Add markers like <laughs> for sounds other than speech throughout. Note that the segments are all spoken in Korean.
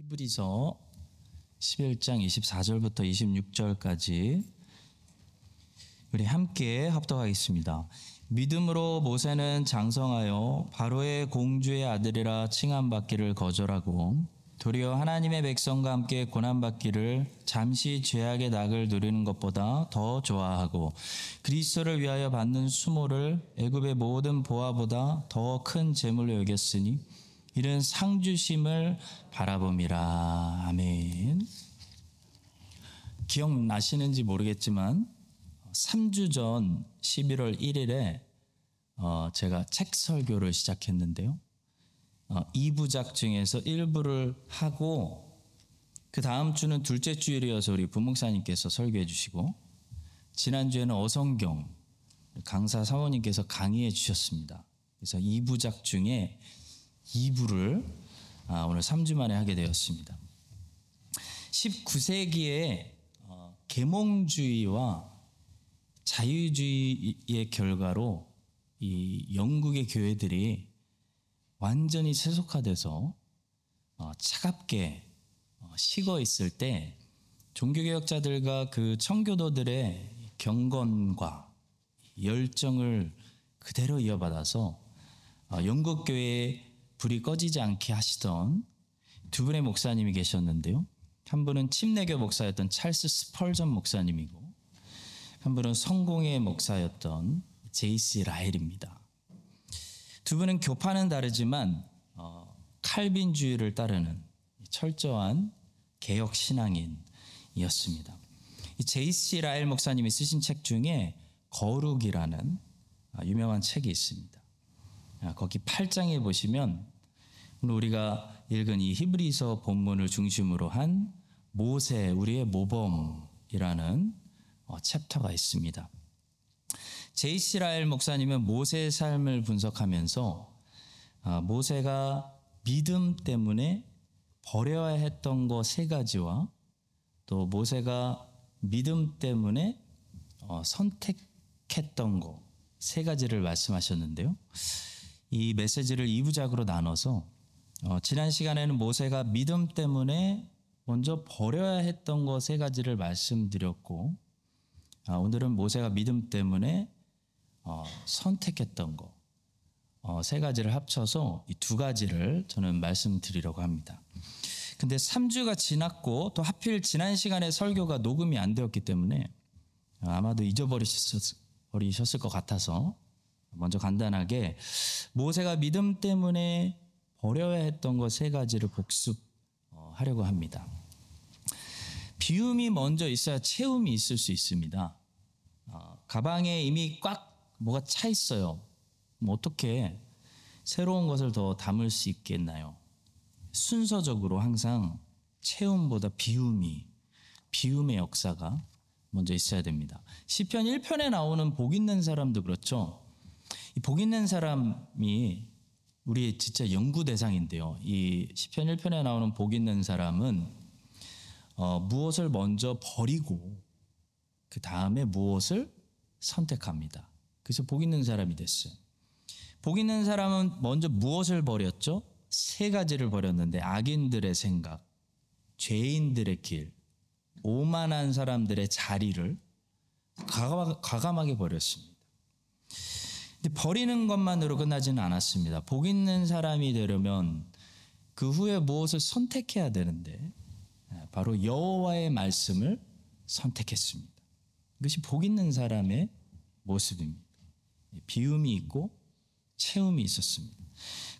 히브리서 11장 24절부터 26절까지 우리 함께 합독하겠습니다. 믿음으로 모세는 장성하여 바로의 공주의 아들이라 칭함받기를 거절하고 도리어 하나님의 백성과 함께 고난받기를 잠시 죄악의 낙을 누리는 것보다 더 좋아하고 그리스도를 위하여 받는 수모를 애굽의 모든 보화보다 더 큰 재물로 여겼으니 이는 상주심을 바라봄이라 아멘. 기억나시는지 모르겠지만 3주 전 11월 1일에 어, 제가 책 설교를 시작했는데요. 어, 2부작 중에서 1부를 하고 그 다음 주는 둘째 주일이어서 우리 부목사님께서 설교해 주시고 지난주에는 어성경 강사 사모님께서 강의해 주셨습니다. 그래서 2부작 중에 2부를 아, 오늘 3주 만에 하게 되었습니다. 19세기에 어, 계몽주의와 자유주의의 결과로 이 영국의 교회들이 완전히 세속화돼서 어, 차갑게 어, 식어 있을 때 종교개혁자들과 그 청교도들의 경건과 열정을 그대로 이어받아서 영국 교회의 불이 꺼지지 않게 하시던 두 분의 목사님이 계셨는데요. 한 분은 침례교 목사였던 찰스 스펄전 목사님이고 한 분은 성공의 목사였던 제이시 라헬입니다. 두 분은 교파는 다르지만 어, 칼빈주의를 따르는 철저한 개혁 신앙인이었습니다. J.C. 라일 목사님이 쓰신 책 중에 거룩이라는 아, 유명한 책이 있습니다. 아, 거기 8장에 보시면 우리가 읽은 이 히브리서 본문을 중심으로 한 모세 우리의 모범이라는 어, 챕터가 있습니다. J.C. 라일 목사님은 모세의 삶을 분석하면서 아, 모세가 믿음 때문에 버려야 했던 거세 가지와 또 모세가 믿음 때문에 어, 선택했던 거세 가지를 말씀하셨는데요. 이 메시지를 2부작으로 나눠서 어, 지난 시간에는 모세가 믿음 때문에 먼저 버려야 했던 거세 가지를 말씀드렸고 아, 오늘은 모세가 믿음 때문에 어, 선택했던 거 어, 세 가지를 합쳐서 이 두 가지를 저는 말씀드리려고 합니다. 근데 3주가 지났고 또 하필 지난 시간에 설교가 녹음이 안 되었기 때문에 아마도 잊어버리셨을 것 같아서 먼저 간단하게 모세가 믿음 때문에 버려야 했던 것 세 가지를 복습하려고 합니다. 비움이 먼저 있어야 채움이 있을 수 있습니다. 어, 가방에 이미 꽉 뭐가 차 있어요. 뭐 어떻게 새로운 것을 더 담을 수 있겠나요? 순서적으로 항상 채움보다 비움이 비움의 역사가 먼저 있어야 됩니다. 시편 1편에 나오는 복 있는 사람도 그렇죠. 복 있는 사람이 우리 진짜 연구 대상인데요. 이 시편 1편에 나오는 복 있는 사람은 어, 무엇을 먼저 버리고 그 다음에 무엇을 선택합니다. 그래서 복 있는 사람이 됐어요. 복 있는 사람은 먼저 무엇을 버렸죠? 세 가지를 버렸는데 악인들의 생각, 죄인들의 길, 오만한 사람들의 자리를 과감하게 버렸습니다. 근데 버리는 것만으로 끝나지는 않았습니다. 복 있는 사람이 되려면 그 후에 무엇을 선택해야 되는데 바로 여호와의 말씀을 선택했습니다. 이것이 복 있는 사람의 모습입니다. 비움이 있고 채움이 있었습니다.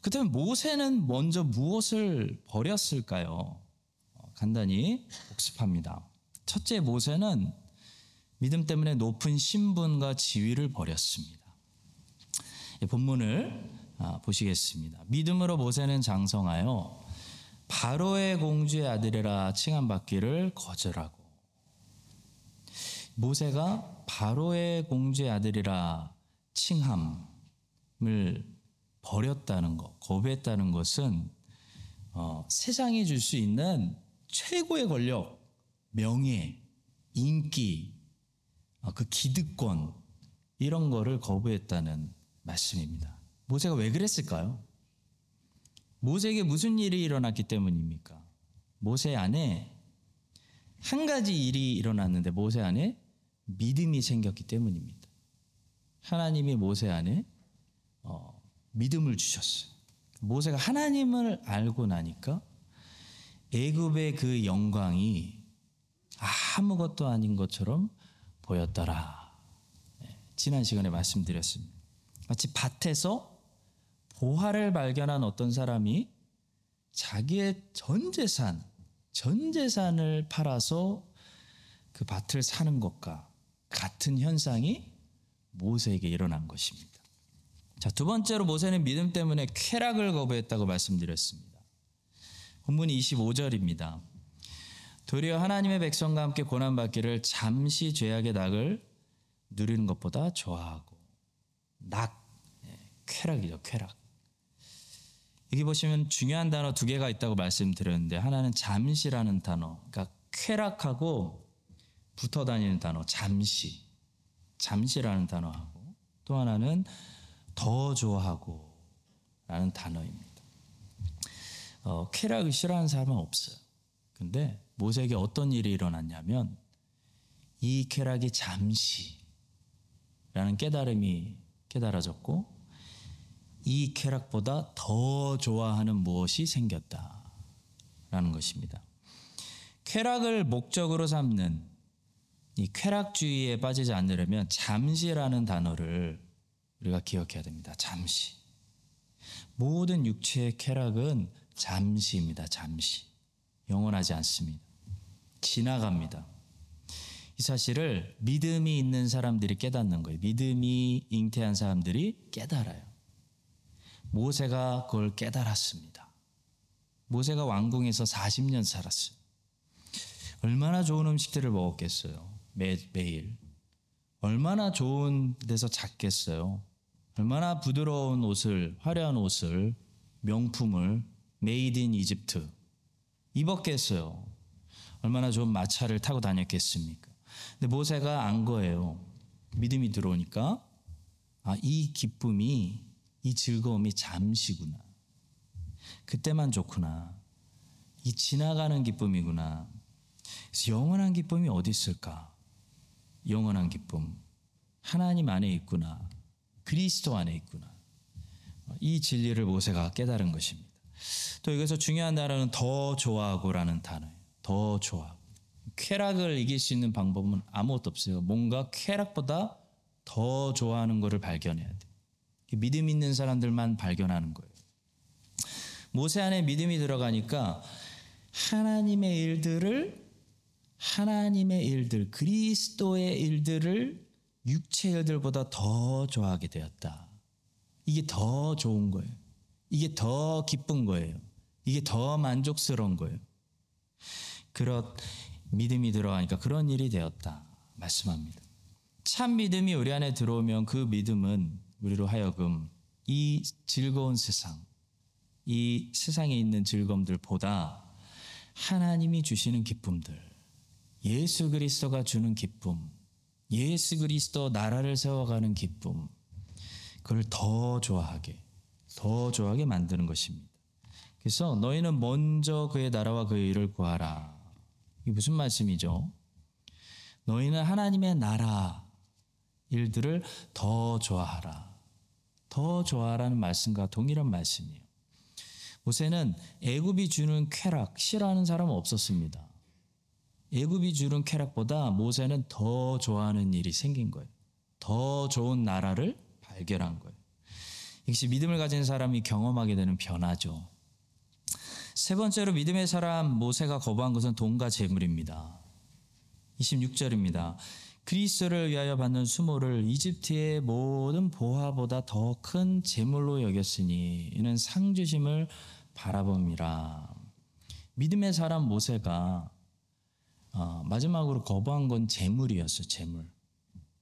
그렇다면 모세는 먼저 무엇을 버렸을까요? 어, 간단히 복습합니다. 첫째 모세는 믿음 때문에 높은 신분과 지위를 버렸습니다. 본문을 아, 보시겠습니다. 믿음으로 모세는 장성하여 바로의 공주의 아들이라 칭함받기를 거절하고 모세가 바로의 공주의 아들이라 칭함을 버렸다는 것, 거부했다는 것은 어, 세상이 줄 수 있는 최고의 권력, 명예, 인기, 어, 그 기득권 이런 거를 거부했다는 말씀입니다. 모세가 왜 그랬을까요? 모세에게 무슨 일이 일어났기 때문입니까? 모세 안에 한 가지 일이 일어났는데 모세 안에 믿음이 생겼기 때문입니다. 하나님이 모세 안에 어, 믿음을 주셨어요. 모세가 하나님을 알고 나니까 애굽의 그 영광이 아무것도 아닌 것처럼 보였더라. 네, 지난 시간에 말씀드렸습니다. 마치 밭에서 보화를 발견한 어떤 사람이 자기의 전 재산, 전 재산을 팔아서 그 밭을 사는 것과 같은 현상이 모세에게 일어난 것입니다. 자, 두 번째로 모세는 믿음 때문에 쾌락을 거부했다고 말씀드렸습니다. 본문이 25절입니다. 도리어 하나님의 백성과 함께 고난받기를 잠시 죄악의 낙을 누리는 것보다 좋아하고 낙, 예, 쾌락이죠, 쾌락. 여기 보시면 중요한 단어 두 개가 있다고 말씀드렸는데 하나는 잠시라는 단어, 그러니까 쾌락하고 붙어 다니는 단어 잠시, 잠시라는 단어하고 또 하나는 더 좋아하고 라는 단어입니다. 어, 쾌락을 싫어하는 사람은 없어요. 근데 모세에게 어떤 일이 일어났냐면 이 쾌락이 잠시라는 깨달음이 깨달아졌고 이 쾌락보다 더 좋아하는 무엇이 생겼다 라는 것입니다. 쾌락을 목적으로 삼는 이 쾌락주의에 빠지지 않으려면 잠시라는 단어를 우리가 기억해야 됩니다. 잠시. 모든 육체의 쾌락은 잠시입니다. 잠시. 영원하지 않습니다. 지나갑니다. 이 사실을 믿음이 있는 사람들이 깨닫는 거예요. 믿음이 잉태한 사람들이 깨달아요. 모세가 그걸 깨달았습니다. 모세가 왕궁에서 40년 살았어요. 얼마나 좋은 음식들을 먹었겠어요. 매, 매일. 얼마나 좋은 데서 잤겠어요. 얼마나 부드러운 옷을, 화려한 옷을, 명품을, made in Egypt 입었겠어요. 얼마나 좋은 마차를 타고 다녔겠습니까? 근데 모세가 안 거예요. 믿음이 들어오니까 아, 이 기쁨이 이 즐거움이 잠시구나. 그때만 좋구나. 이 지나가는 기쁨이구나. 그래서 영원한 기쁨이 어디 있을까? 영원한 기쁨. 하나님 안에 있구나. 그리스도 안에 있구나. 이 진리를 모세가 깨달은 것입니다. 또 여기서 중요한 단어는 더 좋아하고라는 단어예요. 더 좋아하고. 쾌락을 이길 수 있는 방법은 아무것도 없어요. 뭔가 쾌락보다 더 좋아하는 것을 발견해야 돼. 믿음 있는 사람들만 발견하는 거예요. 모세 안에 믿음이 들어가니까 하나님의 일들을 하나님의 일들, 그리스도의 일들을 육체 일들보다 더 좋아하게 되었다. 이게 더 좋은 거예요. 이게 더 기쁜 거예요. 이게 더 만족스러운 거예요. 그런 믿음이 들어가니까 그런 일이 되었다. 말씀합니다. 참 믿음이 우리 안에 들어오면 그 믿음은 우리로 하여금 이 즐거운 세상, 이 세상에 있는 즐거움들보다 하나님이 주시는 기쁨들, 예수 그리스도가 주는 기쁨, 예수 그리스도 나라를 세워가는 기쁨, 그걸 더 좋아하게, 더 좋아하게 만드는 것입니다. 그래서 너희는 먼저 그의 나라와 그의 일을 구하라. 이게 무슨 말씀이죠? 너희는 하나님의 나라 일들을 더 좋아하라. 더 좋아라는 말씀과 동일한 말씀이에요. 모세는 애굽이 주는 쾌락 싫어하는 사람은 없었습니다. 애굽이 주는 쾌락보다 모세는 더 좋아하는 일이 생긴 거예요. 더 좋은 나라를 발견한 거예요. 역시 믿음을 가진 사람이 경험하게 되는 변화죠. 세 번째로 믿음의 사람 모세가 거부한 것은 돈과 재물입니다. 26절입니다. 그리스도를 위하여 받는 수모를 이집트의 모든 보화보다 더 큰 재물로 여겼으니 이는 상 주심을 바라봅니다. 믿음의 사람 모세가 어, 마지막으로 거부한 건 재물이었어요. 재물.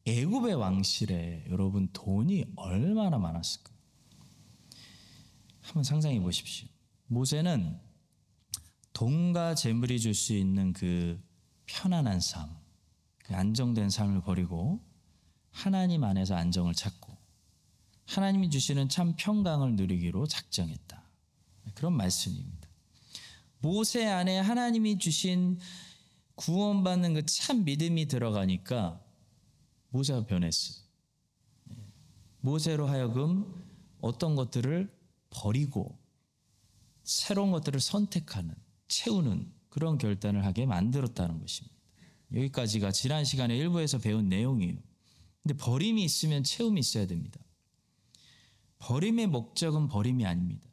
애굽의 왕실에 여러분 돈이 얼마나 많았을까? 한번 상상해 보십시오. 모세는 돈과 재물이 줄 수 있는 그 편안한 삶, 그 안정된 삶을 버리고 하나님 안에서 안정을 찾고 하나님이 주시는 참 평강을 누리기로 작정했다. 그런 말씀입니다. 모세 안에 하나님이 주신 구원받는 그 참 믿음이 들어가니까 모세가 변했어. 모세로 하여금 어떤 것들을 버리고 새로운 것들을 선택하는 채우는 그런 결단을 하게 만들었다는 것입니다. 여기까지가 지난 시간에 일부에서 배운 내용이에요. 근데 버림이 있으면 채움이 있어야 됩니다. 버림의 목적은 버림이 아닙니다.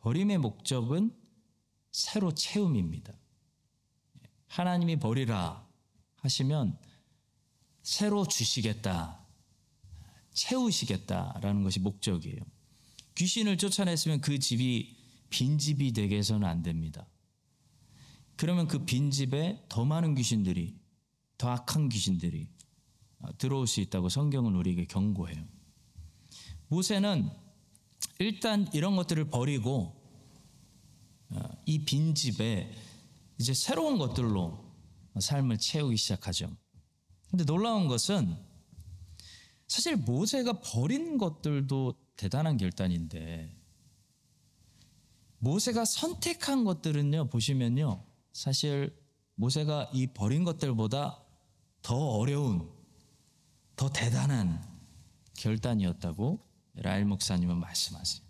버림의 목적은 새로 채움입니다. 하나님이 버리라 하시면 새로 주시겠다, 채우시겠다라는 것이 목적이에요. 귀신을 쫓아냈으면 그 집이 빈집이 되게 해서는 안 됩니다. 그러면 그 빈집에 더 많은 귀신들이, 더 악한 귀신들이 들어올 수 있다고 성경은 우리에게 경고해요. 모세는 일단 이런 것들을 버리고 이 빈집에 이제 새로운 것들로 삶을 채우기 시작하죠. 근데 놀라운 것은 사실 모세가 버린 것들도 대단한 결단인데 모세가 선택한 것들은요 보시면요 사실 모세가 이 버린 것들보다 더 어려운 더 대단한 결단이었다고 라일 목사님은 말씀하세요.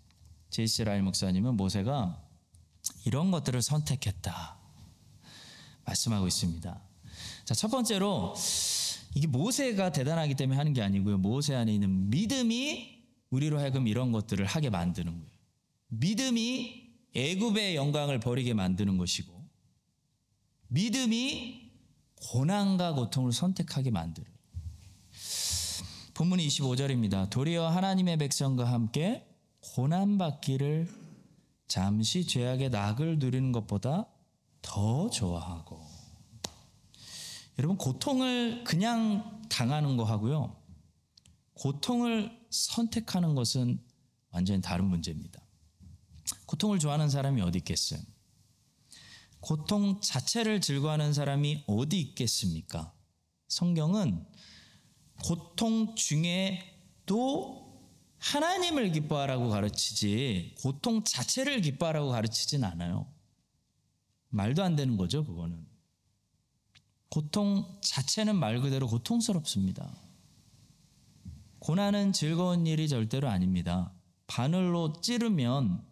제이스 라일 목사님은 모세가 이런 것들을 선택했다 말씀하고 있습니다. 자, 첫 번째로 이게 모세가 대단하기 때문에 하는 게 아니고요. 모세 안에 있는 믿음이 우리로 하여금 이런 것들을 하게 만드는 거예요. 믿음이 애굽의 영광을 버리게 만드는 것이고 믿음이 고난과 고통을 선택하게 만들어요. 본문이 25절입니다. 도리어 하나님의 백성과 함께 고난받기를 잠시 죄악의 낙을 누리는 것보다 더 좋아하고 여러분 고통을 그냥 당하는 거 하고요. 고통을 선택하는 것은 완전히 다른 문제입니다. 고통을 좋아하는 사람이 어디 있겠어요? 고통 자체를 즐거워하는 사람이 어디 있겠습니까? 성경은 고통 중에도 하나님을 기뻐하라고 가르치지 고통 자체를 기뻐하라고 가르치진 않아요. 말도 안 되는 거죠, 그거는. 고통 자체는 말 그대로 고통스럽습니다. 고난은 즐거운 일이 절대로 아닙니다. 바늘로 찌르면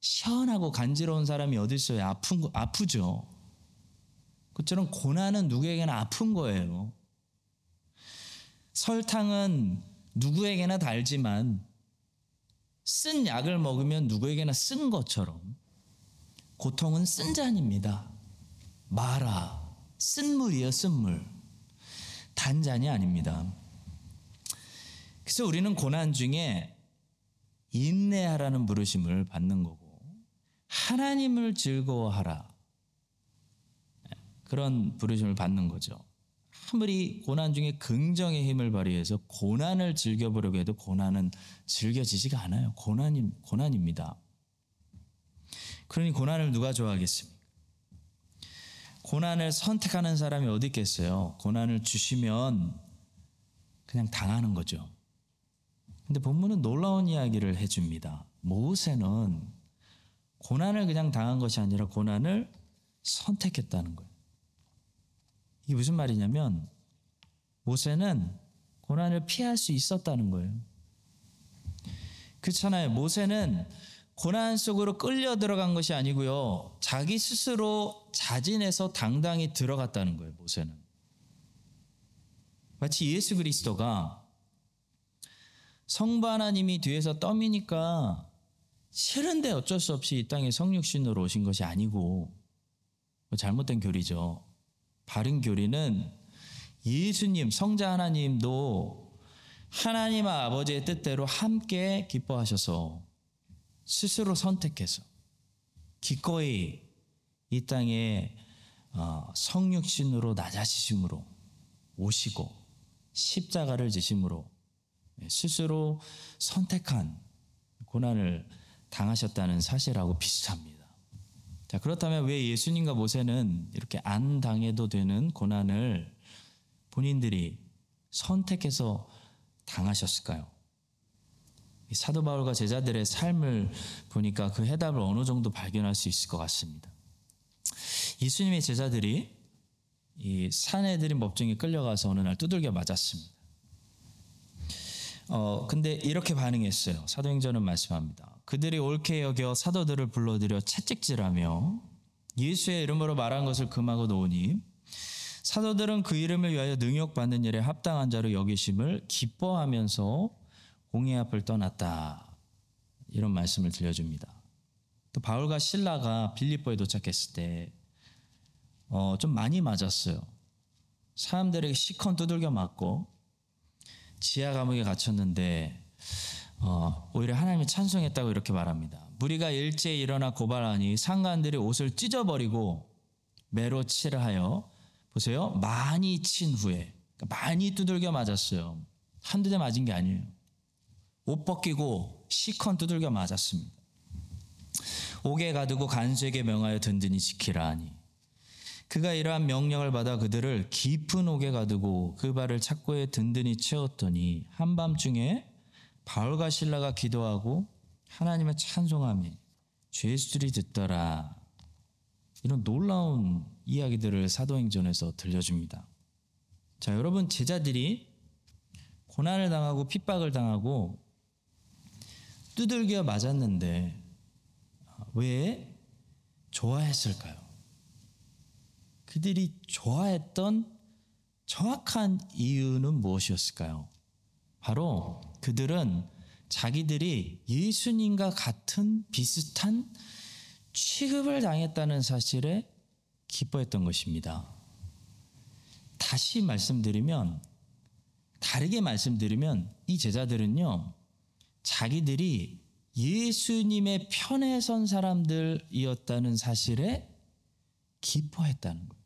시원하고 간지러운 사람이 어디 있어요? 아픈 거, 아프죠. 그처럼 고난은 누구에게나 아픈 거예요. 설탕은 누구에게나 달지만 쓴 약을 먹으면 누구에게나 쓴 것처럼 고통은 쓴 잔입니다. 마라. 쓴물이에요, 쓴물. 단 잔이 아닙니다. 그래서 우리는 고난 중에 인내하라는 부르심을 받는 거고, 하나님을 즐거워하라. 그런 부르심을 받는 거죠. 아무리 고난 중에 긍정의 힘을 발휘해서 고난을 즐겨보려고 해도 고난은 즐겨지지가 않아요. 고난이, 고난입니다. 그러니 고난을 누가 좋아하겠습니까? 고난을 선택하는 사람이 어디 있겠어요? 고난을 주시면 그냥 당하는 거죠. 근데 본문은 놀라운 이야기를 해줍니다. 모세는 고난을 그냥 당한 것이 아니라 고난을 선택했다는 거예요. 이게 무슨 말이냐면 모세는 고난을 피할 수 있었다는 거예요. 그렇잖아요. 모세는 고난 속으로 끌려 들어간 것이 아니고요. 자기 스스로 자진해서 당당히 들어갔다는 거예요, 모세는. 마치 예수 그리스도가 성부 하나님이 뒤에서 떠미니까 싫은데 어쩔 수 없이 이 땅에 성육신으로 오신 것이 아니고 뭐 잘못된 교리죠. 바른 교리는 예수님, 성자 하나님도 하나님 아버지의 뜻대로 함께 기뻐하셔서 스스로 선택해서 기꺼이 이 땅에 어, 성육신으로 낮아지심으로 오시고 십자가를 지심으로 스스로 선택한 고난을 당하셨다는 사실하고 비슷합니다. 자, 그렇다면 왜 예수님과 모세는 이렇게 안 당해도 되는 고난을 본인들이 선택해서 당하셨을까요? 사도 바울과 제자들의 삶을 보니까 그 해답을 어느 정도 발견할 수 있을 것 같습니다. 예수님의 제자들이 이 사내들인 법정에 끌려가서 어느 날 두들겨 맞았습니다. 어 근데 이렇게 반응했어요. 사도행전은 말씀합니다. 그들이 옳게 여겨 사도들을 불러들여 채찍질하며 예수의 이름으로 말한 것을 금하고 놓으니 사도들은 그 이름을 위하여 능욕받는 일에 합당한 자로 여기심을 기뻐하면서 공회 앞을 떠났다. 이런 말씀을 들려줍니다. 또 바울과 신라가 빌립보에 도착했을 때, 어, 좀 많이 맞았어요. 사람들에게 시컨 두들겨 맞고, 지하 감옥에 갇혔는데, 어, 오히려 하나님이 찬송했다고 이렇게 말합니다. 무리가 일제히 일어나 고발하니 상관들이 옷을 찢어버리고 매로 칠하여 보세요. 많이 친 후에 그러니까 많이 두들겨 맞았어요. 한두 대 맞은 게 아니에요. 옷 벗기고 시컨 두들겨 맞았습니다. 옥에 가두고 간수에게 명하여 든든히 지키라 하니 그가 이러한 명령을 받아 그들을 깊은 옥에 가두고 그 발을 착고에 든든히 채웠더니 한밤중에 바울과 신라가 기도하고 하나님을 찬송하며 죄수들이 듣더라. 이런 놀라운 이야기들을 사도행전에서 들려줍니다. 자, 여러분 제자들이 고난을 당하고 핍박을 당하고 두들겨 맞았는데 왜 좋아했을까요? 그들이 좋아했던 정확한 이유는 무엇이었을까요? 바로 그들은 자기들이 예수님과 같은 비슷한 취급을 당했다는 사실에 기뻐했던 것입니다. 다시 말씀드리면, 다르게 말씀드리면, 이 제자들은요, 자기들이 예수님의 편에 선 사람들이었다는 사실에 기뻐했다는 거예요.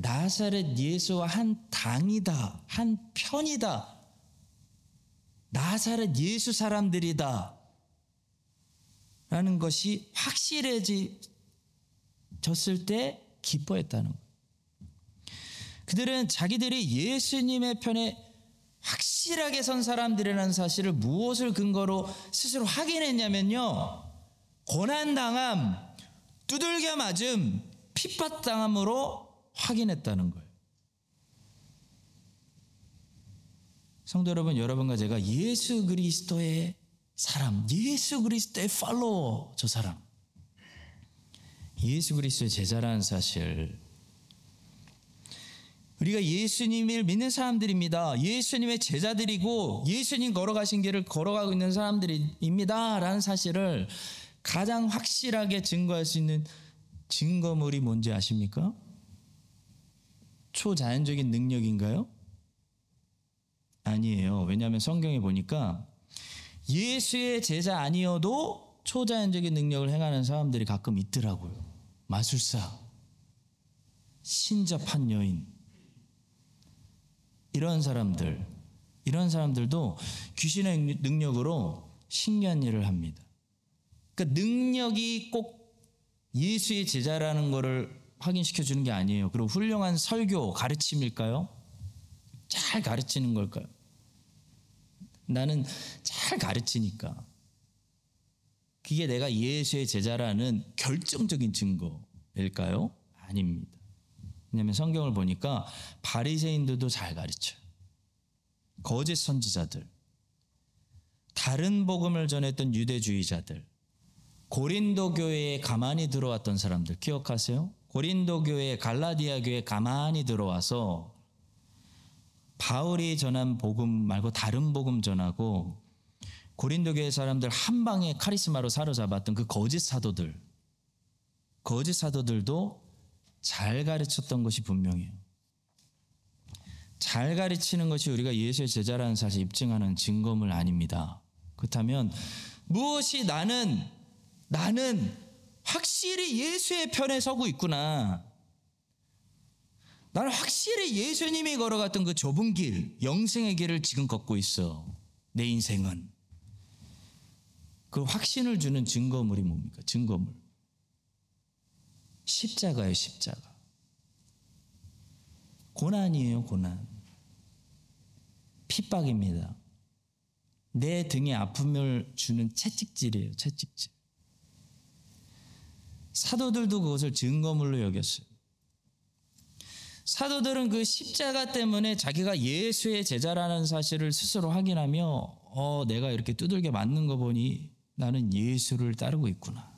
나사렛 예수와 한 당이다, 한 편이다. 나사렛 예수 사람들이다. 라는 것이 확실해졌을 때 기뻐했다는 거예요. 그들은 자기들이 예수님의 편에 확실하게 선 사람들이라는 사실을 무엇을 근거로 스스로 확인했냐면요. 고난당함, 두들겨 맞음, 핍박당함으로 확인했다는 거예요. 성도 여러분, 여러분과 제가 예수 그리스도의 사람, 예수 그리스도의 팔로워, 저 사람. 예수 그리스도의 제자라는 사실. 우리가 예수님을 믿는 사람들입니다. 예수님의 제자들이고 예수님 걸어가신 길을 걸어가고 있는 사람들입니다. 라는 사실을 가장 확실하게 증거할 수 있는 증거물이 뭔지 아십니까? 초자연적인 능력인가요? 아니에요. 왜냐하면 성경에 보니까 예수의 제자 아니어도 초자연적인 능력을 행하는 사람들이 가끔 있더라고요. 마술사, 신접한 여인, 이런 사람들, 이런 사람들도 귀신의 능력으로 신기한 일을 합니다. 그러니까 능력이 꼭 예수의 제자라는 것을 확인시켜 주는 게 아니에요. 그리고 훌륭한 설교, 가르침일까요? 잘 가르치는 걸까요? 나는 잘 가르치니까. 그게 내가 예수의 제자라는 결정적인 증거일까요? 아닙니다. 왜냐하면 성경을 보니까 바리새인들도 잘 가르쳐요. 거짓 선지자들, 다른 복음을 전했던 유대주의자들, 고린도 교회에 가만히 들어왔던 사람들 기억하세요? 고린도 교회, 갈라디아 교회에 가만히 들어와서 바울이 전한 복음 말고 다른 복음 전하고 고린도 교회 사람들 한 방에 카리스마로 사로잡았던 그 거짓 사도들, 거짓 사도들도 잘 가르쳤던 것이 분명해요. 잘 가르치는 것이 우리가 예수의 제자라는 사실 입증하는 증거물 아닙니다. 그렇다면 무엇이 나는 나는 확실히 예수의 편에 서고 있구나. 나는 확실히 예수님이 걸어갔던 그 좁은 길, 영생의 길을 지금 걷고 있어. 내 인생은. 그 확신을 주는 증거물이 뭡니까? 증거물. 십자가예요, 십자가. 고난이에요, 고난. 핍박입니다. 내 등에 아픔을 주는 채찍질이에요, 채찍질. 사도들도 그것을 증거물로 여겼어요. 사도들은 그 십자가 때문에 자기가 예수의 제자라는 사실을 스스로 확인하며 어 내가 이렇게 두들겨 맞는 거 보니 나는 예수를 따르고 있구나.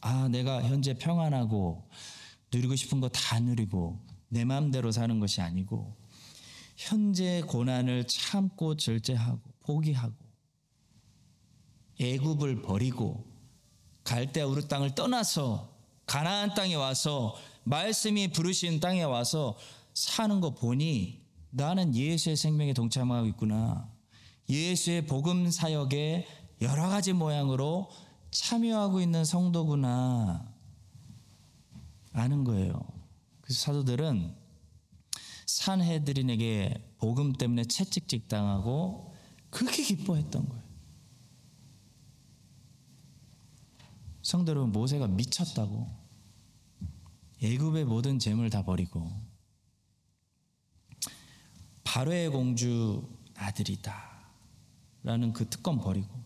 아 내가 현재 평안하고 누리고 싶은 거 다 누리고 내 마음대로 사는 것이 아니고 현재 고난을 참고 절제하고 포기하고 애굽을 버리고 갈대 우르 땅을 떠나서 가나안 땅에 와서 말씀이 부르신 땅에 와서 사는 거 보니 나는 예수의 생명에 동참하고 있구나. 예수의 복음 사역에 여러 가지 모양으로 참여하고 있는 성도구나. 아는 거예요. 그래서 사도들은 산헤드린에게 복음 때문에 채찍질 당하고 그렇게 기뻐했던 거예요. 성도 여러분 모세가 미쳤다고 애굽의 모든 재물 다 버리고 바로의 공주 아들이다 라는 그 특권 버리고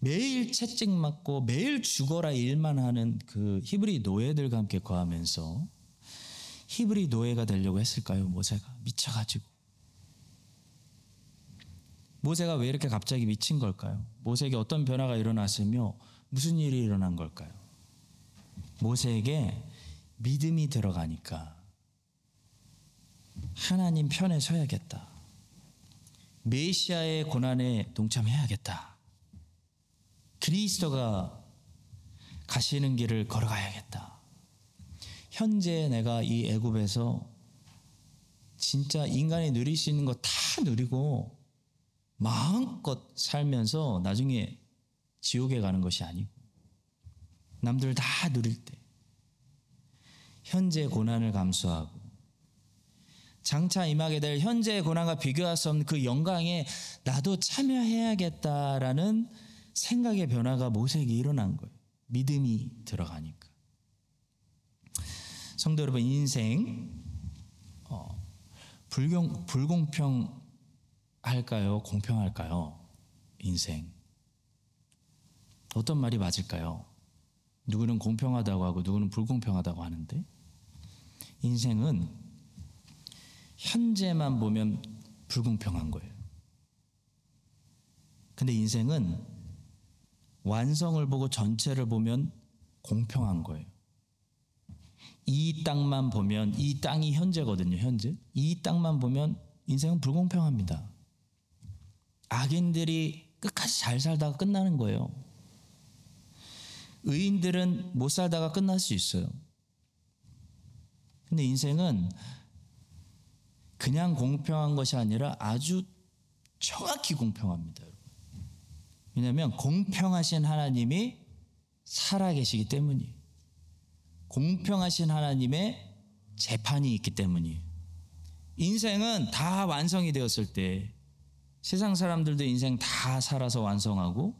매일 채찍 맞고 매일 죽어라 일만 하는 그 히브리 노예들과 함께 거하면서 히브리 노예가 되려고 했을까요? 모세가 미쳐가지고 모세가 왜 이렇게 갑자기 미친 걸까요? 모세에게 어떤 변화가 일어났으며 무슨 일이 일어난 걸까요? 모세에게 믿음이 들어가니까 하나님 편에 서야겠다. 메시아의 고난에 동참해야겠다. 그리스도가 가시는 길을 걸어가야겠다. 현재 내가 이 애굽에서 진짜 인간이 누릴 수 있는 거 다 누리고 마음껏 살면서 나중에 지옥에 가는 것이 아니고 남들 다 누릴 때 현재 고난을 감수하고 장차 임하게 될 현재의 고난과 비교할 수 없는 그 영광에 나도 참여해야겠다라는 생각의 변화가 모세에게 일어난 거예요. 믿음이 들어가니까. 성도 여러분 인생 어, 불공, 불공평 할까요? 공평할까요? 인생 어떤 말이 맞을까요? 누구는 공평하다고 하고 누구는 불공평하다고 하는데 인생은 현재만 보면 불공평한 거예요. 근데 인생은 완성을 보고 전체를 보면 공평한 거예요. 이 땅만 보면 이 땅이 현재거든요, 현재. 이 땅만 보면 인생은 불공평합니다. 악인들이 끝까지 잘 살다가 끝나는 거예요. 의인들은 못 살다가 끝날 수 있어요. 근데 인생은 그냥 공평한 것이 아니라 아주 정확히 공평합니다. 왜냐하면 공평하신 하나님이 살아계시기 때문이에요. 공평하신 하나님의 재판이 있기 때문이에요. 인생은 다 완성이 되었을 때 세상 사람들도 인생 다 살아서 완성하고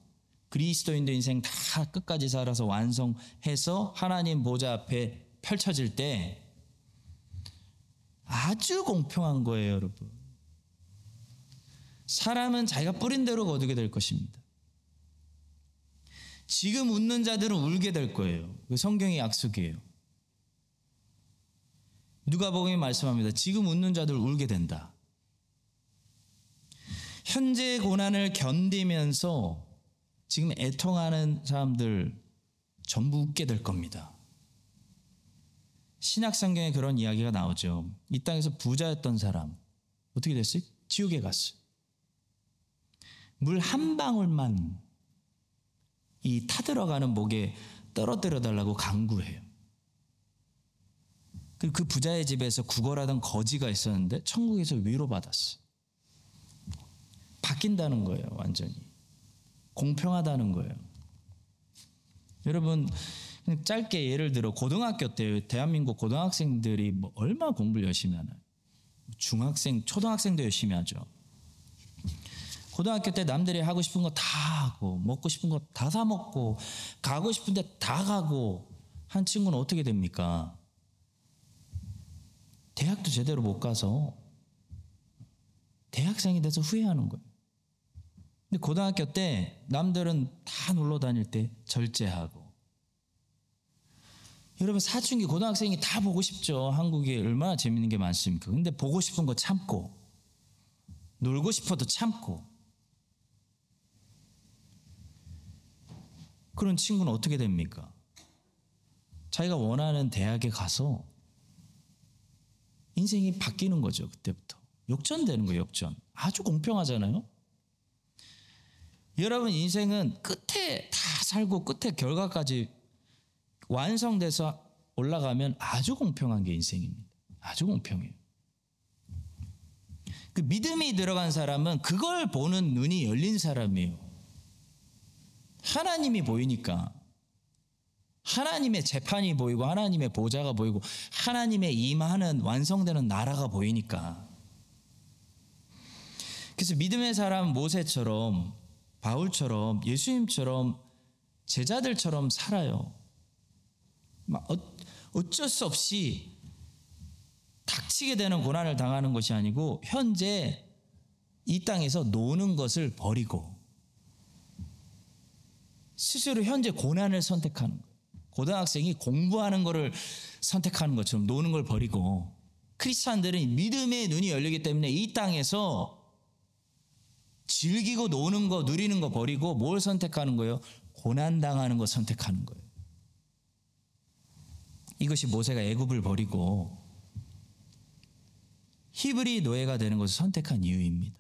그리스도인도 인생 다 끝까지 살아서 완성해서 하나님 보좌 앞에 펼쳐질 때 아주 공평한 거예요, 여러분. 사람은 자기가 뿌린 대로 거두게 될 것입니다. 지금 웃는 자들은 울게 될 거예요. 그 성경의 약속이에요. 누가복음이 말씀합니다. 지금 웃는 자들 울게 된다. 현재 고난을 견디면서 지금 애통하는 사람들 전부 웃게 될 겁니다. 신약 성경에 그런 이야기가 나오죠. 이 땅에서 부자였던 사람 어떻게 됐어요? 지옥에 갔어요. 물 한 방울만 이 타들어가는 목에 떨어뜨려 달라고 강구해요. 그 부자의 집에서 구걸하던 거지가 있었는데 천국에서 위로받았어. 바뀐다는 거예요, 완전히. 공평하다는 거예요. 여러분 짧게 예를 들어 고등학교 때 대한민국 고등학생들이 뭐 얼마 공부를 열심히 하나요? 중학생, 초등학생도 열심히 하죠. 고등학교 때 남들이 하고 싶은 거 다 하고 먹고 싶은 거 다 사 먹고 가고 싶은데 다 가고 한 친구는 어떻게 됩니까? 대학도 제대로 못 가서 대학생이 돼서 후회하는 거예요. 근데 고등학교 때 남들은 다 놀러 다닐 때 절제하고 여러분 사춘기 고등학생이 다 보고 싶죠. 한국에 얼마나 재밌는 게 많습니까? 근데 보고 싶은 거 참고 놀고 싶어도 참고 그런 친구는 어떻게 됩니까? 자기가 원하는 대학에 가서 인생이 바뀌는 거죠. 그때부터 역전되는 거예요. 역전 아주 공평하잖아요. 여러분 인생은 끝에 다 살고 끝에 결과까지 완성돼서 올라가면 아주 공평한 게 인생입니다. 아주 공평해요. 그 믿음이 들어간 사람은 그걸 보는 눈이 열린 사람이에요. 하나님이 보이니까 하나님의 재판이 보이고 하나님의 보좌가 보이고 하나님의 임하는 완성되는 나라가 보이니까 그래서 믿음의 사람 모세처럼 바울처럼 예수님처럼 제자들처럼 살아요. 어, 어쩔 수 없이 닥치게 되는 고난을 당하는 것이 아니고 현재 이 땅에서 노는 것을 버리고 스스로 현재 고난을 선택하는 거예요. 고등학생이 공부하는 것을 선택하는 것처럼 노는 걸 버리고 크리스찬들은 믿음의 눈이 열리기 때문에 이 땅에서 즐기고 노는 거 누리는 거 버리고 뭘 선택하는 거예요? 고난 당하는 거 선택하는 거예요. 이것이 모세가 애굽을 버리고 히브리 노예가 되는 것을 선택한 이유입니다.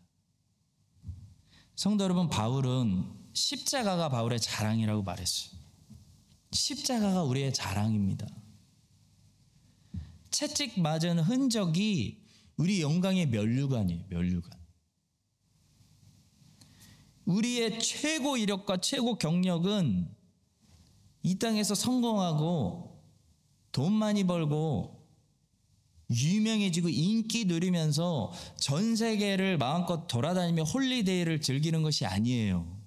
성도 여러분, 바울은 십자가가 바울의 자랑이라고 말했어요. 십자가가 우리의 자랑입니다. 채찍 맞은 흔적이 우리 영광의 면류관이에요. 면류관. 우리의 최고 이력과 최고 경력은 이 땅에서 성공하고 돈 많이 벌고 유명해지고 인기 누리면서 전 세계를 마음껏 돌아다니며 holiday를 즐기는 것이 아니에요.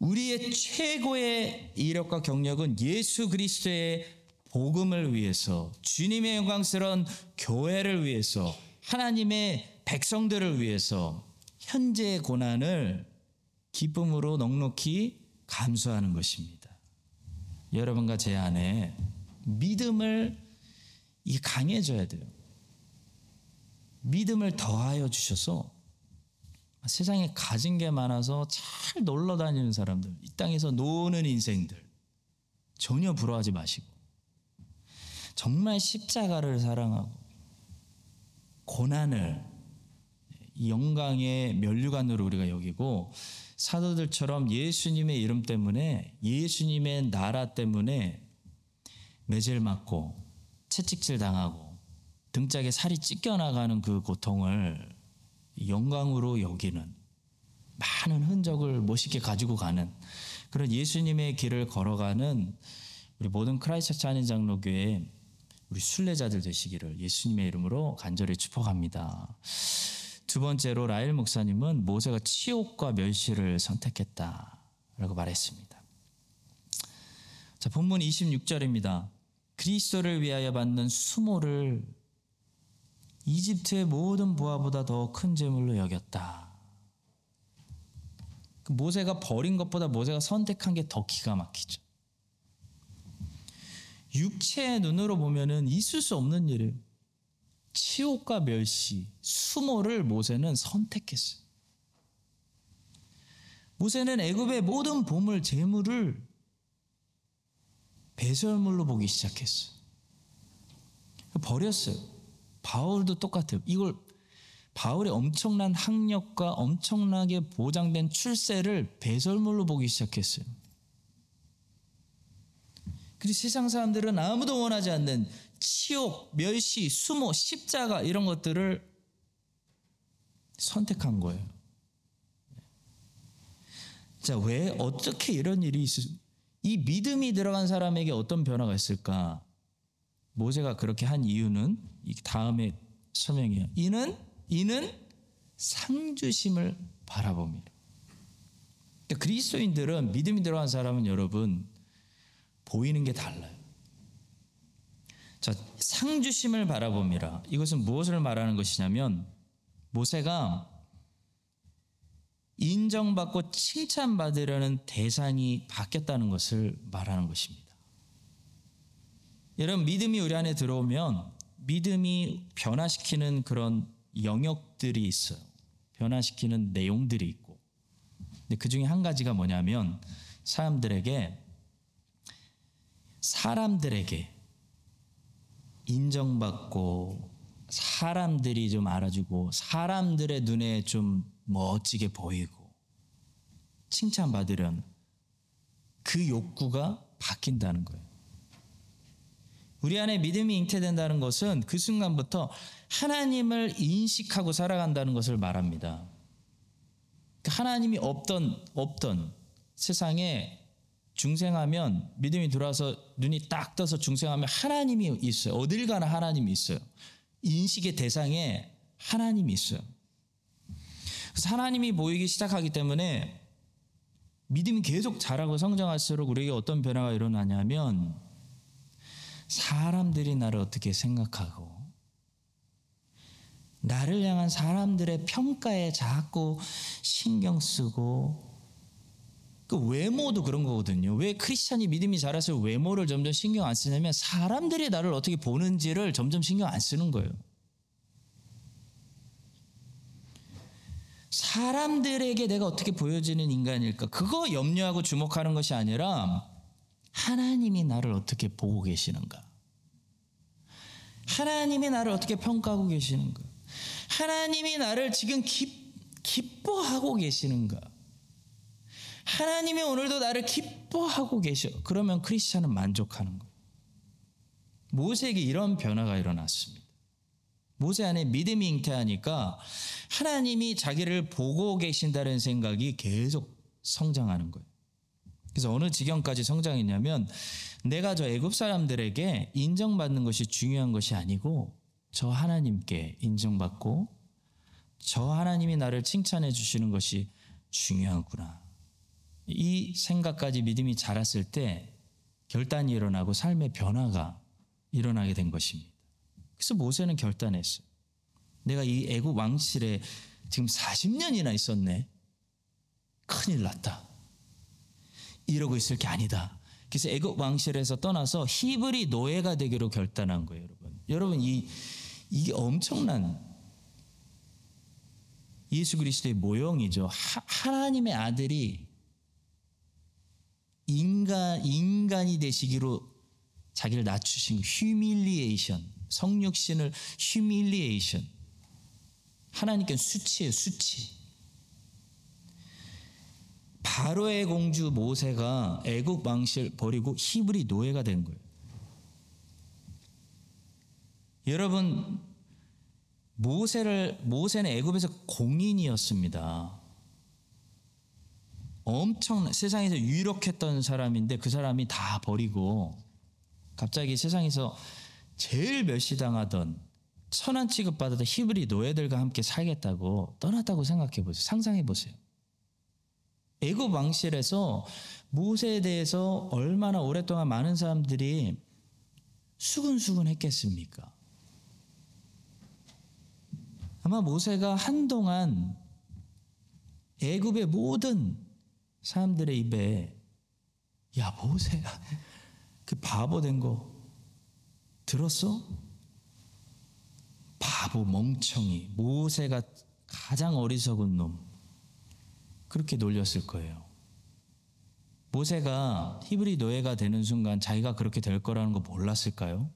우리의 최고의 이력과 경력은 예수 그리스도의 복음을 위해서 주님의 영광스러운 교회를 위해서 하나님의 백성들을 위해서 현재의 고난을 기쁨으로 넉넉히 감수하는 것입니다. 여러분과 제 안에 믿음을 이 강해져야 돼요. 믿음을 더하여 주셔서 세상에 가진 게 많아서 잘 놀러 다니는 사람들, 이 땅에서 노는 인생들 전혀 부러워하지 마시고 정말 십자가를 사랑하고 고난을 영광의 면류관으로 우리가 여기고 사도들처럼 예수님의 이름 때문에 예수님의 나라 때문에 매질 맞고 채찍질 당하고 등짝에 살이 찢겨나가는 그 고통을 영광으로 여기는 많은 흔적을 멋있게 가지고 가는 그런 예수님의 길을 걸어가는 우리 모든 크라이스처치 한인 장로교회 우리 순례자들 되시기를 예수님의 이름으로 간절히 축복합니다. 두 번째로 라일 목사님은 모세가 치욕과 멸시를 선택했다라고 말했습니다. 자, 본문 26절입니다. 그리스도를 위하여 받는 수모를 이집트의 모든 부하보다 더 큰 재물로 여겼다. 그 모세가 버린 것보다 모세가 선택한 게 더 기가 막히죠. 육체의 눈으로 보면은 있을 수 없는 일이에요. 치욕과 멸시, 수모를 모세는 선택했어요. 모세는 애굽의 모든 보물 재물을 배설물로 보기 시작했어요. 버렸어요. 바울도 똑같아요. 이걸 바울의 엄청난 학력과 엄청나게 보장된 출세를 배설물로 보기 시작했어요. 그리고 세상 사람들은 아무도 원하지 않는 치욕, 멸시, 수모, 십자가 이런 것들을 선택한 거예요. 자, 왜 어떻게 이런 일이 있을 이 믿음이 들어간 사람에게 어떤 변화가 있을까? 모세가 그렇게 한 이유는 다음에 설명해요. 이는 이는 상주심을 바라봅니다. 그러니까 그리스도인들은 믿음이 들어간 사람은 여러분 보이는 게 달라요. 자, 상주심을 바라봅니다. 이것은 무엇을 말하는 것이냐면 모세가 인정받고 칭찬받으려는 대상이 바뀌었다는 것을 말하는 것입니다. 여러분 믿음이 우리 안에 들어오면 믿음이 변화시키는 그런 영역들이 있어요. 변화시키는 내용들이 있고. 근데 그 중에 한 가지가 뭐냐면 사람들에게 사람들에게 인정받고 사람들이 좀 알아주고 사람들의 눈에 좀 멋지게 보이고 칭찬받으려는 그 욕구가 바뀐다는 거예요. 우리 안에 믿음이 잉태된다는 것은 그 순간부터 하나님을 인식하고 살아간다는 것을 말합니다. 하나님이 없던 없던 세상에 중생하면 믿음이 들어와서 눈이 딱 떠서 중생하면 하나님이 있어요. 어딜 가나 하나님이 있어요. 인식의 대상에 하나님이 있어요. 그래서 하나님이 보이기 시작하기 때문에 믿음이 계속 자라고 성장할수록 우리에게 어떤 변화가 일어나냐면 사람들이 나를 어떻게 생각하고 나를 향한 사람들의 평가에 자꾸 신경 쓰고 그 외모도 그런 거거든요. 왜 크리스찬이 믿음이 자라서 외모를 점점 신경 안 쓰냐면 사람들이 나를 어떻게 보는지를 점점 신경 안 쓰는 거예요. 사람들에게 내가 어떻게 보여지는 인간일까? 그거 염려하고 주목하는 것이 아니라 하나님이 나를 어떻게 보고 계시는가? 하나님이 나를 어떻게 평가하고 계시는가? 하나님이 나를 지금 기, 기뻐하고 계시는가? 하나님이 오늘도 나를 기뻐하고 계셔. 그러면 크리스찬은 만족하는 거예요. 모세에게 이런 변화가 일어났습니다. 모세 안에 믿음이 잉태하니까 하나님이 자기를 보고 계신다는 생각이 계속 성장하는 거예요. 그래서 어느 지경까지 성장했냐면 내가 저 애굽 사람들에게 인정받는 것이 중요한 것이 아니고 저 하나님께 인정받고 저 하나님이 나를 칭찬해 주시는 것이 중요하구나. 이 생각까지 믿음이 자랐을 때 결단이 일어나고 삶의 변화가 일어나게 된 것입니다. 그래서 모세는 결단했어요. 내가 이 애굽 왕실에 지금 40년이나 있었네. 큰일 났다. 이러고 있을 게 아니다. 그래서 애굽 왕실에서 떠나서 히브리 노예가 되기로 결단한 거예요, 여러분. 여러분 이 이게 엄청난 예수 그리스도의 모형이죠. 하, 하나님의 아들이 인간 인간이 되시기로 자기를 낮추신 humiliation 성육신을 humiliation 하나님께 수치예요 수치 바로의 공주 모세가 애굽 왕실 버리고 히브리 노예가 된 거예요. 여러분 모세를 모세는 애굽에서 공인이었습니다. 엄청 세상에서 유력했던 사람인데 그 사람이 다 버리고 갑자기 세상에서 제일 멸시당하던 천한 취급받았던 히브리 노예들과 함께 살겠다고 떠났다고 생각해 보세요. 상상해 보세요. 애굽 왕실에서 모세에 대해서 얼마나 오랫동안 많은 사람들이 수근수근 했겠습니까? 아마 모세가 한동안 애굽의 모든 사람들의 입에 야 모세야 <laughs> 그 바보 된 거 들었어? 바보 멍청이 모세가 가장 어리석은 놈 그렇게 놀렸을 거예요. 모세가 히브리 노예가 되는 순간 자기가 그렇게 될 거라는 거 몰랐을까요?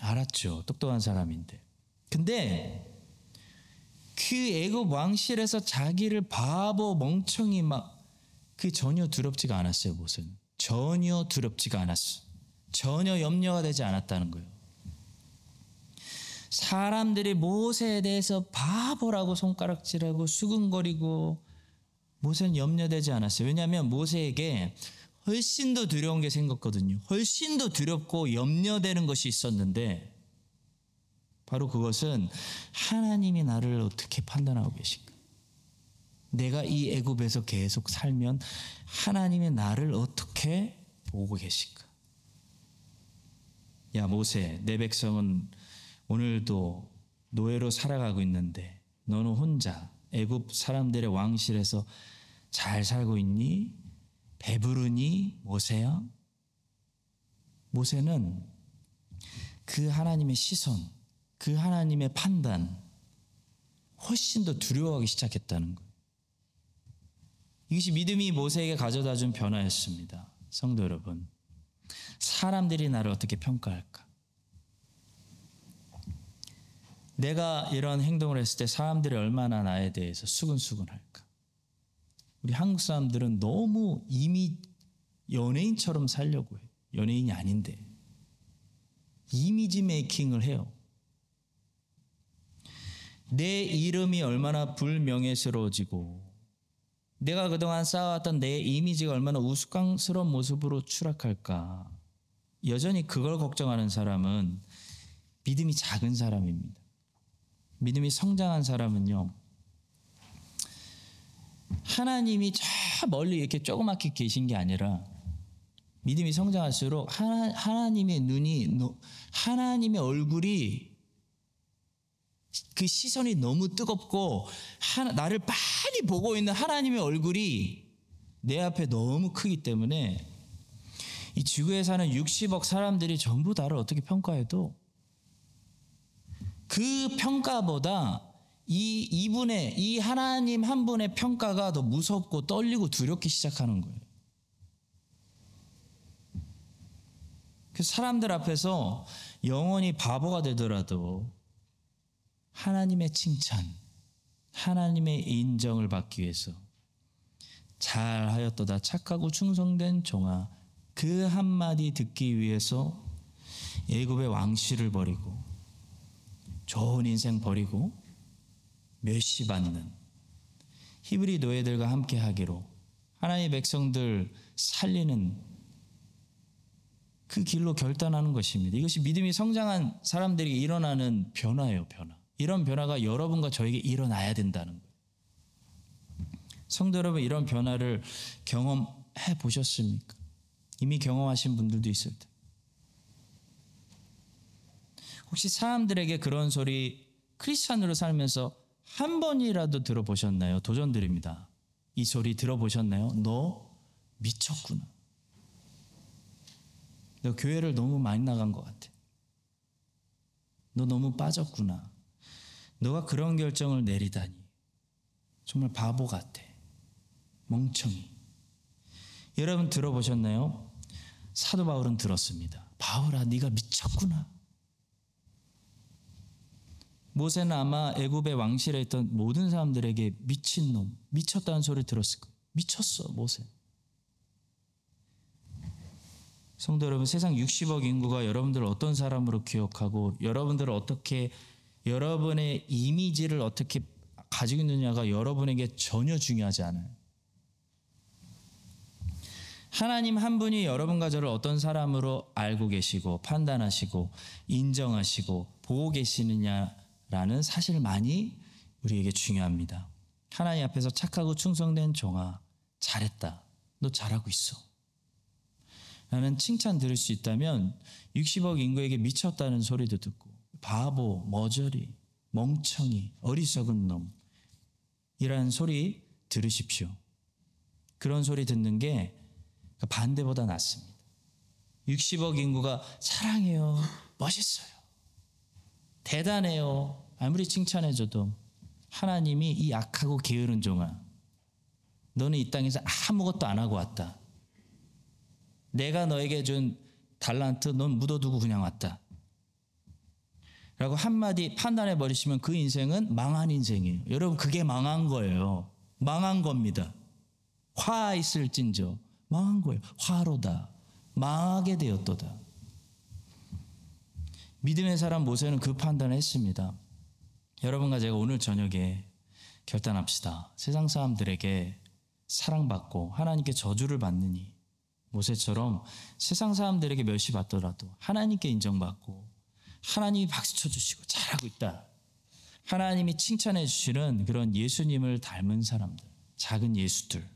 알았죠. 똑똑한 사람인데. 근데 그 애굽 왕실에서 자기를 바보 멍청이 막 그 전혀 두렵지가 않았어요. 모세는 전혀 두렵지가 않았어. 전혀 염려가 되지 않았다는 거예요. 사람들이 모세에 대해서 바보라고 손가락질하고 수근거리고 모세는 염려되지 않았어요. 왜냐하면 모세에게 훨씬 더 두려운 게 생겼거든요. 훨씬 더 두렵고 염려되는 것이 있었는데 바로 그것은 하나님이 나를 어떻게 판단하고 계신가? 내가 이 애굽에서 계속 살면 하나님이 나를 어떻게 보고 계실까? 야 모세, 내 백성은 오늘도 노예로 살아가고 있는데 너는 혼자 애굽 사람들의 왕실에서 잘 살고 있니? 배부르니? 모세야? 모세는 그 하나님의 시선, 그 하나님의 판단 훨씬 더 두려워하기 시작했다는 거예요. 이것이 믿음이 모세에게 가져다 준 변화였습니다. 성도 여러분. 사람들이 나를 어떻게 평가할까? 내가 이런 행동을 했을 때 사람들이 얼마나 나에 대해서 수근수근 할까? 우리 한국 사람들은 너무 이미 연예인처럼 살려고 해요. 연예인이 아닌데. 이미지 메이킹을 해요. 내 이름이 얼마나 불명예스러워지고 내가 그동안 쌓아왔던 내 이미지가 얼마나 우스꽝스러운 모습으로 추락할까. 여전히 그걸 걱정하는 사람은 믿음이 작은 사람입니다. 믿음이 성장한 사람은요. 하나님이 저 멀리 이렇게 조그맣게 계신 게 아니라 믿음이 성장할수록 하나, 하나님의 눈이 하나님의 얼굴이 그 시선이 너무 뜨겁고 하나, 나를 많이 보고 있는 하나님의 얼굴이 내 앞에 너무 크기 때문에 이 지구에 사는 60억 사람들이 전부 나를 어떻게 평가해도 그 평가보다 이 이분의 이 하나님 한 분의 평가가 더 무섭고 떨리고 두렵기 시작하는 거예요. 그 사람들 앞에서 영원히 바보가 되더라도 하나님의 칭찬, 하나님의 인정을 받기 위해서 잘하였도다 착하고 충성된 종아 그 한마디 듣기 위해서 애굽의 왕실을 버리고 좋은 인생 버리고 멸시 받는 히브리 노예들과 함께 하기로 하나님의 백성들 살리는 그 길로 결단하는 것입니다. 이것이 믿음이 성장한 사람들이 일어나는 변화예요, 변화. 이런 변화가 여러분과 저에게 일어나야 된다는 거예요. 성도 여러분, 이런 변화를 경험해 보셨습니까? 이미 경험하신 분들도 있을 때. 혹시 사람들에게 그런 소리 크리스찬으로 살면서 한 번이라도 들어보셨나요? 도전드립니다. 이 소리 들어보셨나요? 너 미쳤구나. 너 교회를 너무 많이 나간 것 같아. 너 너무 빠졌구나. 너가 그런 결정을 내리다니. 정말 바보 같아. 멍청이. 여러분 들어보셨나요? 사도 바울은 들었습니다. 바울아, 네가 미쳤구나. 모세는 아마 애굽의 왕실에 있던 모든 사람들에게 미친 놈, 미쳤다는 소리를 들었을 거예요. 미쳤어, 모세. 성도 여러분, 세상 60억 인구가 여러분들을 어떤 사람으로 기억하고 여러분들을 어떻게 여러분의 이미지를 어떻게 가지고 있느냐가 여러분에게 전혀 중요하지 않아요. 하나님 한 분이 여러분과 저를 어떤 사람으로 알고 계시고 판단하시고 인정하시고 보고 계시느냐라는 사실만이 우리에게 중요합니다. 하나님 앞에서 착하고 충성된 종아, 잘했다. 너 잘하고 있어. 라는 칭찬 들을 수 있다면 60억 인구에게 미쳤다는 소리도 듣고 바보, 머저리, 멍청이, 어리석은 놈 이라는 소리 들으십시오. 그런 소리 듣는 게 반대보다 낫습니다. 60억 인구가 사랑해요. 멋있어요. 대단해요. 아무리 칭찬해줘도 하나님이 이 악하고 게으른 종아 너는 이 땅에서 아무것도 안 하고 왔다. 내가 너에게 준 달란트 넌 묻어두고 그냥 왔다. 라고 한마디 판단해 버리시면 그 인생은 망한 인생이에요. 여러분, 그게 망한 거예요. 망한 겁니다. 화 있을진저. 망한 거예요. 화로다. 망하게 되었도다. 믿음의 사람 모세는 그 판단을 했습니다. 여러분과 제가 오늘 저녁에 결단합시다. 세상 사람들에게 사랑받고 하나님께 저주를 받느니 모세처럼 세상 사람들에게 멸시받더라도 하나님께 인정받고 하나님이 박수 쳐주시고 잘하고 있다. 하나님이 칭찬해 주시는 그런 예수님을 닮은 사람들, 작은 예수들,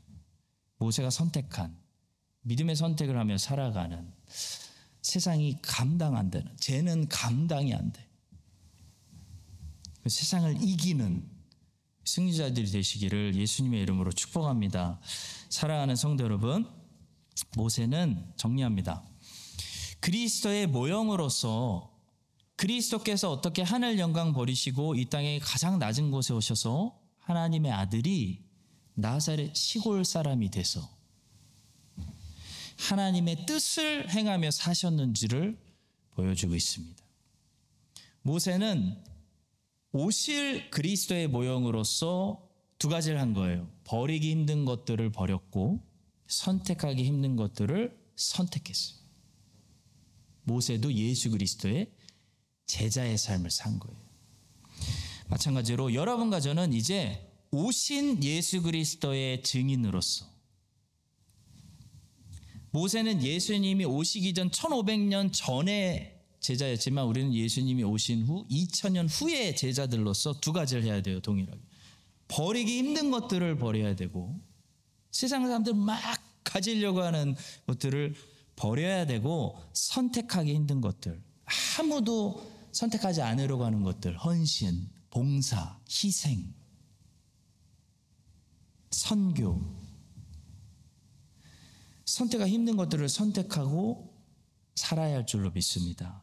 모세가 선택한 믿음의 선택을 하며 살아가는 세상이 감당 안 되는, 쟤는 감당이 안 돼. 그 세상을 이기는 승리자들이 되시기를 예수님의 이름으로 축복합니다. 사랑하는 성도 여러분, 모세는 정리합니다. 그리스도의 모형으로서 그리스도께서 어떻게 하늘 영광 버리시고 이 땅의 가장 낮은 곳에 오셔서 하나님의 아들이 나사렛 시골 사람이 돼서 하나님의 뜻을 행하며 사셨는지를 보여주고 있습니다. 모세는 오실 그리스도의 모형으로서 두 가지를 한 거예요. 버리기 힘든 것들을 버렸고 선택하기 힘든 것들을 선택했어요. 모세도 예수 그리스도의 제자의 삶을 산 거예요. 마찬가지로 여러분과 저는 이제 오신 예수 그리스도의 증인으로서 모세는 예수님이 오시기 전 1500년 전에 제자였지만 우리는 예수님이 오신 후 2000년 후의 제자들로서 두 가지를 해야 돼요, 동일하게. 버리기 힘든 것들을 버려야 되고 세상 사람들 막 가지려고 하는 것들을 버려야 되고 선택하기 힘든 것들 아무도 선택하지 않으려고 하는 것들 헌신, 봉사, 희생, 선교 선택하기 힘든 것들을 선택하고 살아야 할 줄로 믿습니다.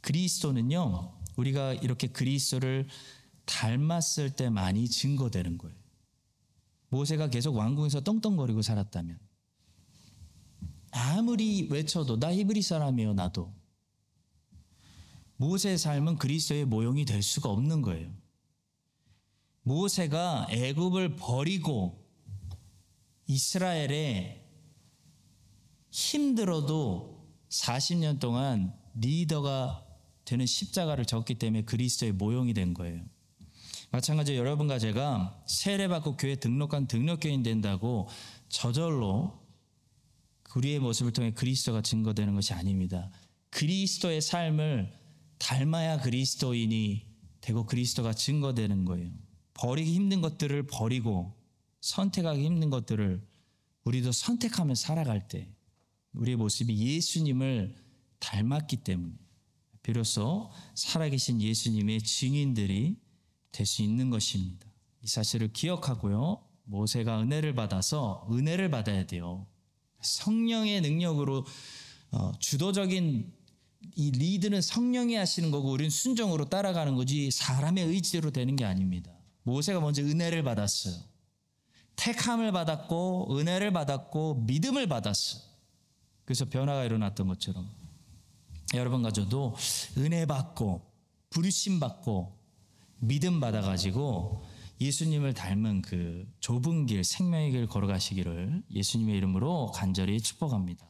그리스도는요, 우리가 이렇게 그리스도를 닮았을 때 많이 증거되는 거예요. 모세가 계속 왕궁에서 떵떵거리고 살았다면, 아무리 외쳐도 나 히브리 사람이에요, 나도. 모세의 삶은 그리스도의 모형이 될 수가 없는 거예요. 모세가 애굽을 버리고 이스라엘에 힘들어도 40년 동안 리더가 되는 십자가를 졌기 때문에 그리스도의 모형이 된 거예요. 마찬가지로 여러분과 제가 세례받고 교회 등록한 등록교인 된다고 저절로 우리의 모습을 통해 그리스도가 증거되는 것이 아닙니다. 그리스도의 삶을 닮아야 그리스도인이 되고 그리스도가 증거되는 거예요. 버리기 힘든 것들을 버리고 선택하기 힘든 것들을 우리도 선택하며 살아갈 때 우리의 모습이 예수님을 닮았기 때문에 비로소 살아계신 예수님의 증인들이 될 수 있는 것입니다. 이 사실을 기억하고요. 모세가 은혜를 받아서 은혜를 받아야 돼요. 성령의 능력으로 어, 주도적인 이 리드는 성령이 하시는 거고 우리는 순종으로 따라가는 거지 사람의 의지대로 되는 게 아닙니다. 모세가 먼저 은혜를 받았어요. 택함을 받았고 은혜를 받았고 믿음을 받았어요. 그래서 변화가 일어났던 것처럼 여러분과 저도 은혜 받고 부르심 받고 믿음 받아 가지고 예수님을 닮은 그 좁은 길 생명의 길 걸어가시기를 예수님의 이름으로 간절히 축복합니다.